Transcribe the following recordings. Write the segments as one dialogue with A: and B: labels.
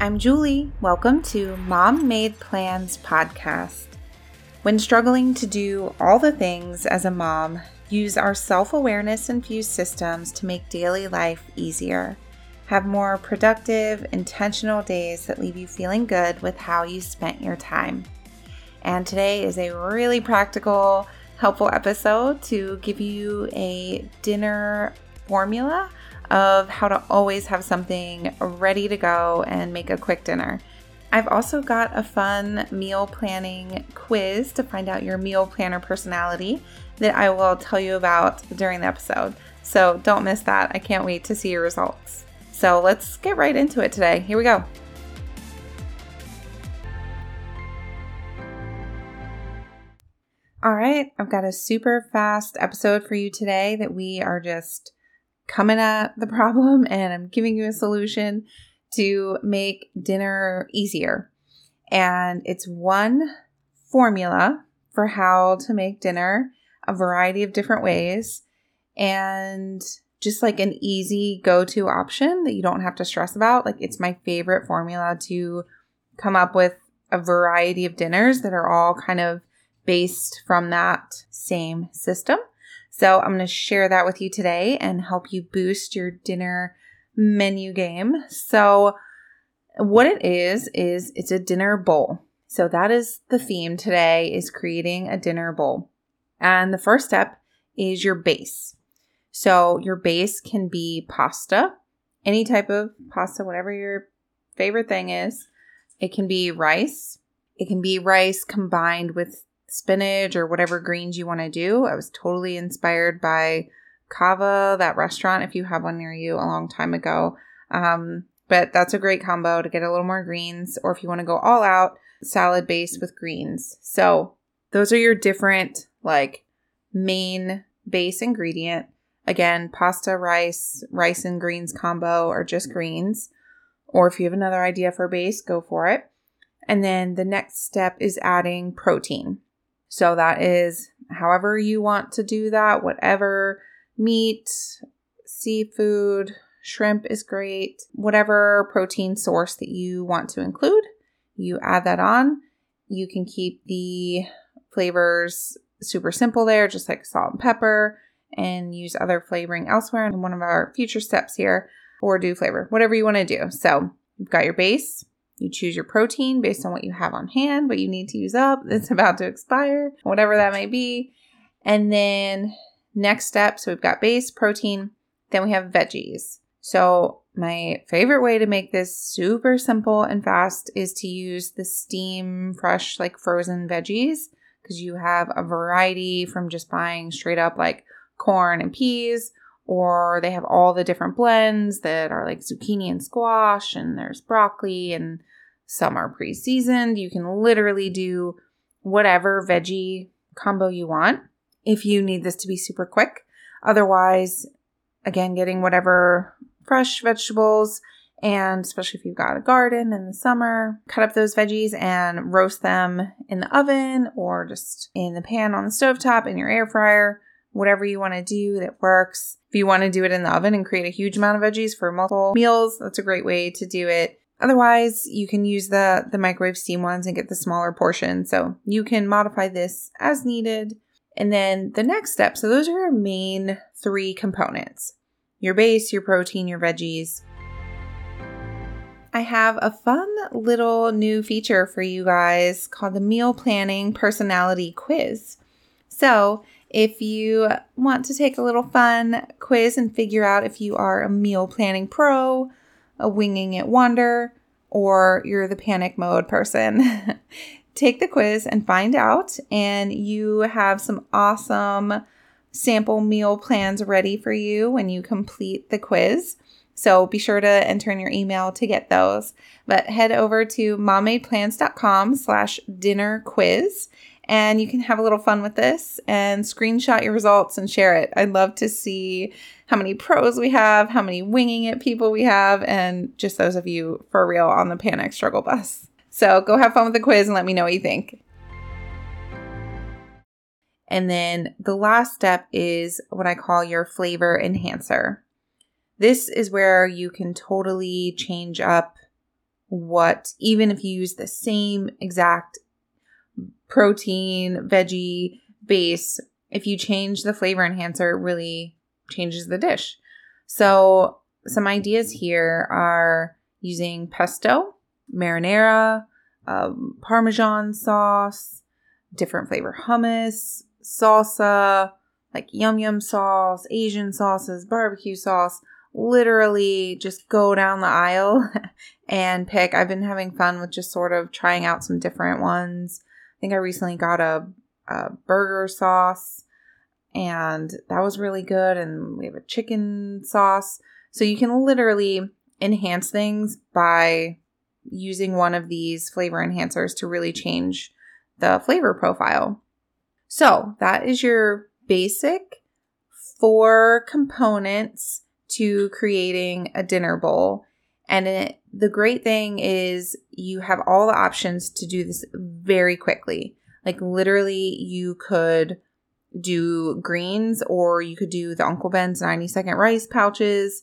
A: I'm Julie. Welcome to Mom Made Plans podcast. When struggling to do all the things as a mom, use our self awareness infused systems to make daily life easier. Have more productive, intentional days that leave you feeling good with how you spent your time. And today is a really practical, helpful episode to give you a dinner formula of how to always have something ready to go and make a quick dinner. I've also got a fun meal planning quiz to find out your meal planner personality that I will tell you about during the episode. So don't miss that. I can't wait to see your results. So let's get right into it today. Here we go. All right, I've got a super fast episode for you today that we are just coming at the problem and I'm giving you a solution to make dinner easier. And it's one formula for how to make dinner a variety of different ways and just like an easy go to option that you don't have to stress about. Like, it's my favorite formula to come up with a variety of dinners that are all kind of based from that same system. So I'm going to share that with you today and help you boost your dinner menu game. So what it is is it's a dinner bowl. So that is the theme today is creating a dinner bowl. And the first step is your base. So your base can be pasta, any type of pasta, whatever your favorite thing is. It can be rice. It can be rice combined with spinach or whatever greens you want to do. I was totally inspired by Cava, that restaurant, if you have one near you, a long time ago. Um, but that's a great combo to get a little more greens, or if you want to go all out, salad base with greens. So those are your different, like, main base ingredient. Again, pasta, rice, rice and greens combo, or just greens. Or if you have another idea for base, go for it. And then the next step is adding protein. So that is however you want to do that, whatever meat, seafood, shrimp is great, whatever protein source that you want to include, you add that on. You can keep the flavors super simple there, just like salt and pepper, and use other flavoring elsewhere in one of our future steps here, or do flavor, whatever you want to do. So you've got your base, you choose your protein based on what you have on hand, what you need to use up, it's about to expire, whatever that may be. And then next step, so we've got base, protein, then we have veggies. So my favorite way to make this super simple and fast is to use the steam fresh, like frozen veggies, because you have a variety from just buying straight up like corn and peas or they have all the different blends that are like zucchini and squash, and there's broccoli, and some are pre seasoned. You can literally do whatever veggie combo you want if you need this to be super quick. Otherwise, again, getting whatever fresh vegetables and especially if you've got a garden in the summer, cut up those veggies and roast them in the oven or just in the pan on the stove top in your air fryer whatever you want to do that works. If you want to do it in the oven and create a huge amount of veggies for multiple meals, that's a great way to do it. Otherwise, you can use the, the microwave steam ones and get the smaller portion. So you can modify this as needed. And then the next step, so those are your main three components your base, your protein, your veggies. I have a fun little new feature for you guys called the Meal Planning Personality Quiz. So if you want to take a little fun quiz and figure out if you are a meal planning pro, a winging it wonder, or you're the panic mode person, take the quiz and find out. And you have some awesome sample meal plans ready for you when you complete the quiz. So be sure to enter in your email to get those. But head over to mommadeplans.com slash dinner quiz and you can have a little fun with this and screenshot your results and share it. I'd love to see how many pros we have, how many winging it people we have, and just those of you for real on the panic struggle bus. So go have fun with the quiz and let me know what you think. And then the last step is what I call your flavor enhancer. This is where you can totally change up what, even if you use the same exact protein, veggie base, if you change the flavor enhancer, it really changes the dish. So, some ideas here are using pesto, marinara, um, parmesan sauce, different flavor hummus, salsa, like yum yum sauce, Asian sauces, barbecue sauce. Literally just go down the aisle and pick. I've been having fun with just sort of trying out some different ones. I think I recently got a, a burger sauce and that was really good. And we have a chicken sauce. So you can literally enhance things by using one of these flavor enhancers to really change the flavor profile. So that is your basic four components to creating a dinner bowl. And it, the great thing is you have all the options to do this very quickly. Like literally, you could do greens or you could do the Uncle Ben's 90 second rice pouches.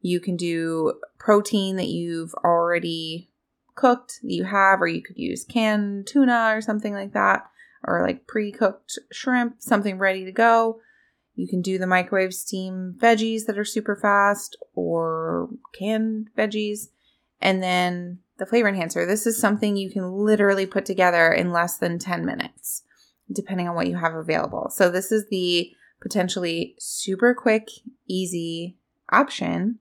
A: You can do protein that you've already cooked that you have, or you could use canned tuna or something like that, or like pre cooked shrimp, something ready to go. You can do the microwave steam veggies that are super fast or canned veggies. And then the flavor enhancer. This is something you can literally put together in less than 10 minutes, depending on what you have available. So, this is the potentially super quick, easy option.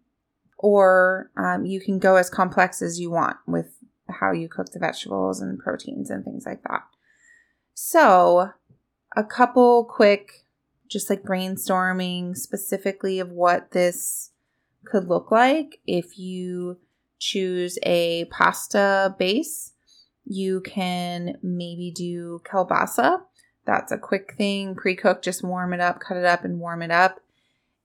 A: Or um, you can go as complex as you want with how you cook the vegetables and proteins and things like that. So, a couple quick, just like brainstorming specifically of what this could look like. If you choose a pasta base, you can maybe do kielbasa. That's a quick thing, pre cooked, just warm it up, cut it up, and warm it up.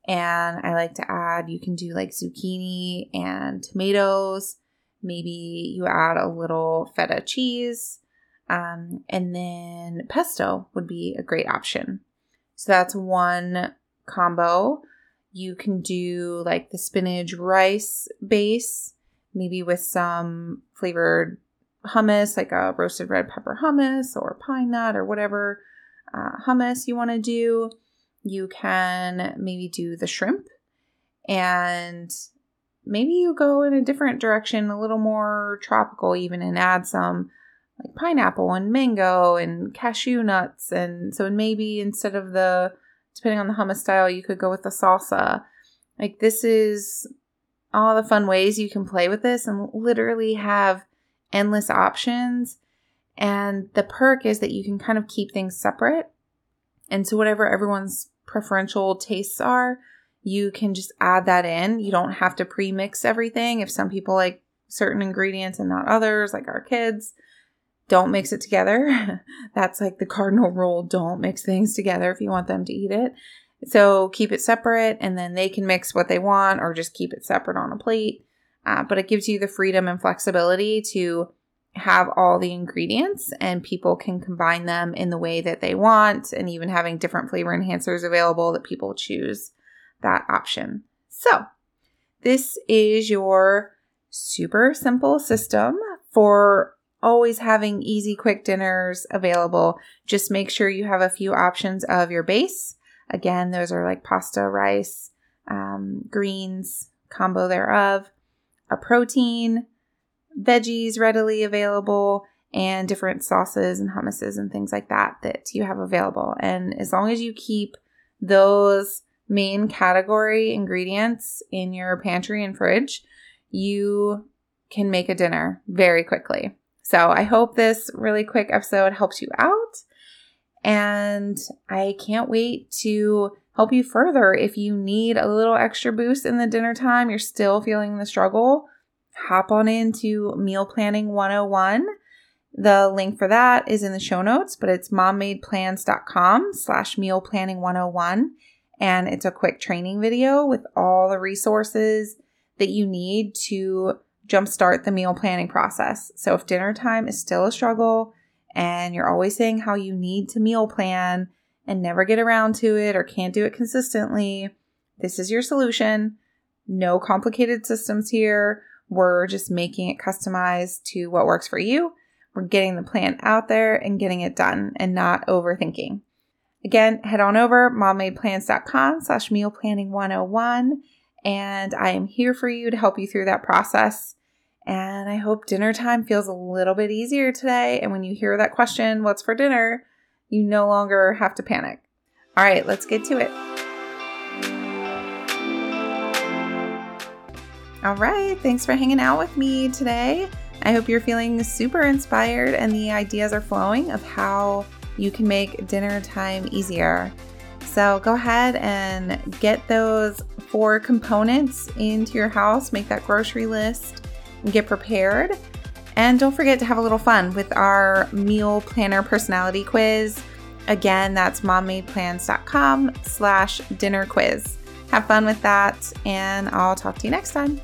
A: And I like to add, you can do like zucchini and tomatoes Maybe you add a little feta cheese. Um, and then pesto would be a great option. So that's one combo. You can do like the spinach rice base, maybe with some flavored hummus, like a roasted red pepper hummus or pine nut or whatever uh, hummus you want to do. You can maybe do the shrimp and maybe you go in a different direction, a little more tropical, even, and add some like pineapple and mango and cashew nuts. And so maybe instead of the, depending on the hummus style, you could go with the salsa. Like, this is all the fun ways you can play with this and literally have endless options. And the perk is that you can kind of keep things separate. And so, whatever everyone's preferential tastes are, you can just add that in. You don't have to pre mix everything. If some people like certain ingredients and not others, like our kids, don't mix it together. That's like the cardinal rule don't mix things together if you want them to eat it. So keep it separate and then they can mix what they want or just keep it separate on a plate. Uh, but it gives you the freedom and flexibility to have all the ingredients and people can combine them in the way that they want and even having different flavor enhancers available that people choose that option. So, this is your super simple system for always having easy, quick dinners available. Just make sure you have a few options of your base. Again, those are like pasta, rice, um, greens, combo thereof, a protein, veggies readily available, and different sauces and hummuses and things like that that you have available. And as long as you keep those main category ingredients in your pantry and fridge, you can make a dinner very quickly. So I hope this really quick episode helps you out. And I can't wait to help you further. If you need a little extra boost in the dinner time, you're still feeling the struggle, hop on into Meal Planning 101. The link for that is in the show notes, but it's mommadeplans.com slash meal planning 101 and it's a quick training video with all the resources that you need to jumpstart the meal planning process. So if dinner time is still a struggle and you're always saying how you need to meal plan and never get around to it or can't do it consistently, this is your solution. No complicated systems here. We're just making it customized to what works for you. We're getting the plan out there and getting it done and not overthinking. Again, head on over mommadeplans.com slash meal planning 101 and I am here for you to help you through that process. And I hope dinner time feels a little bit easier today. And when you hear that question, what's for dinner? You no longer have to panic. All right, let's get to it. All right, thanks for hanging out with me today. I hope you're feeling super inspired and the ideas are flowing of how you can make dinner time easier. So go ahead and get those four components into your house, make that grocery list, and get prepared. And don't forget to have a little fun with our meal planner personality quiz. Again, that's mommadeplans.com slash dinner quiz. Have fun with that, and I'll talk to you next time.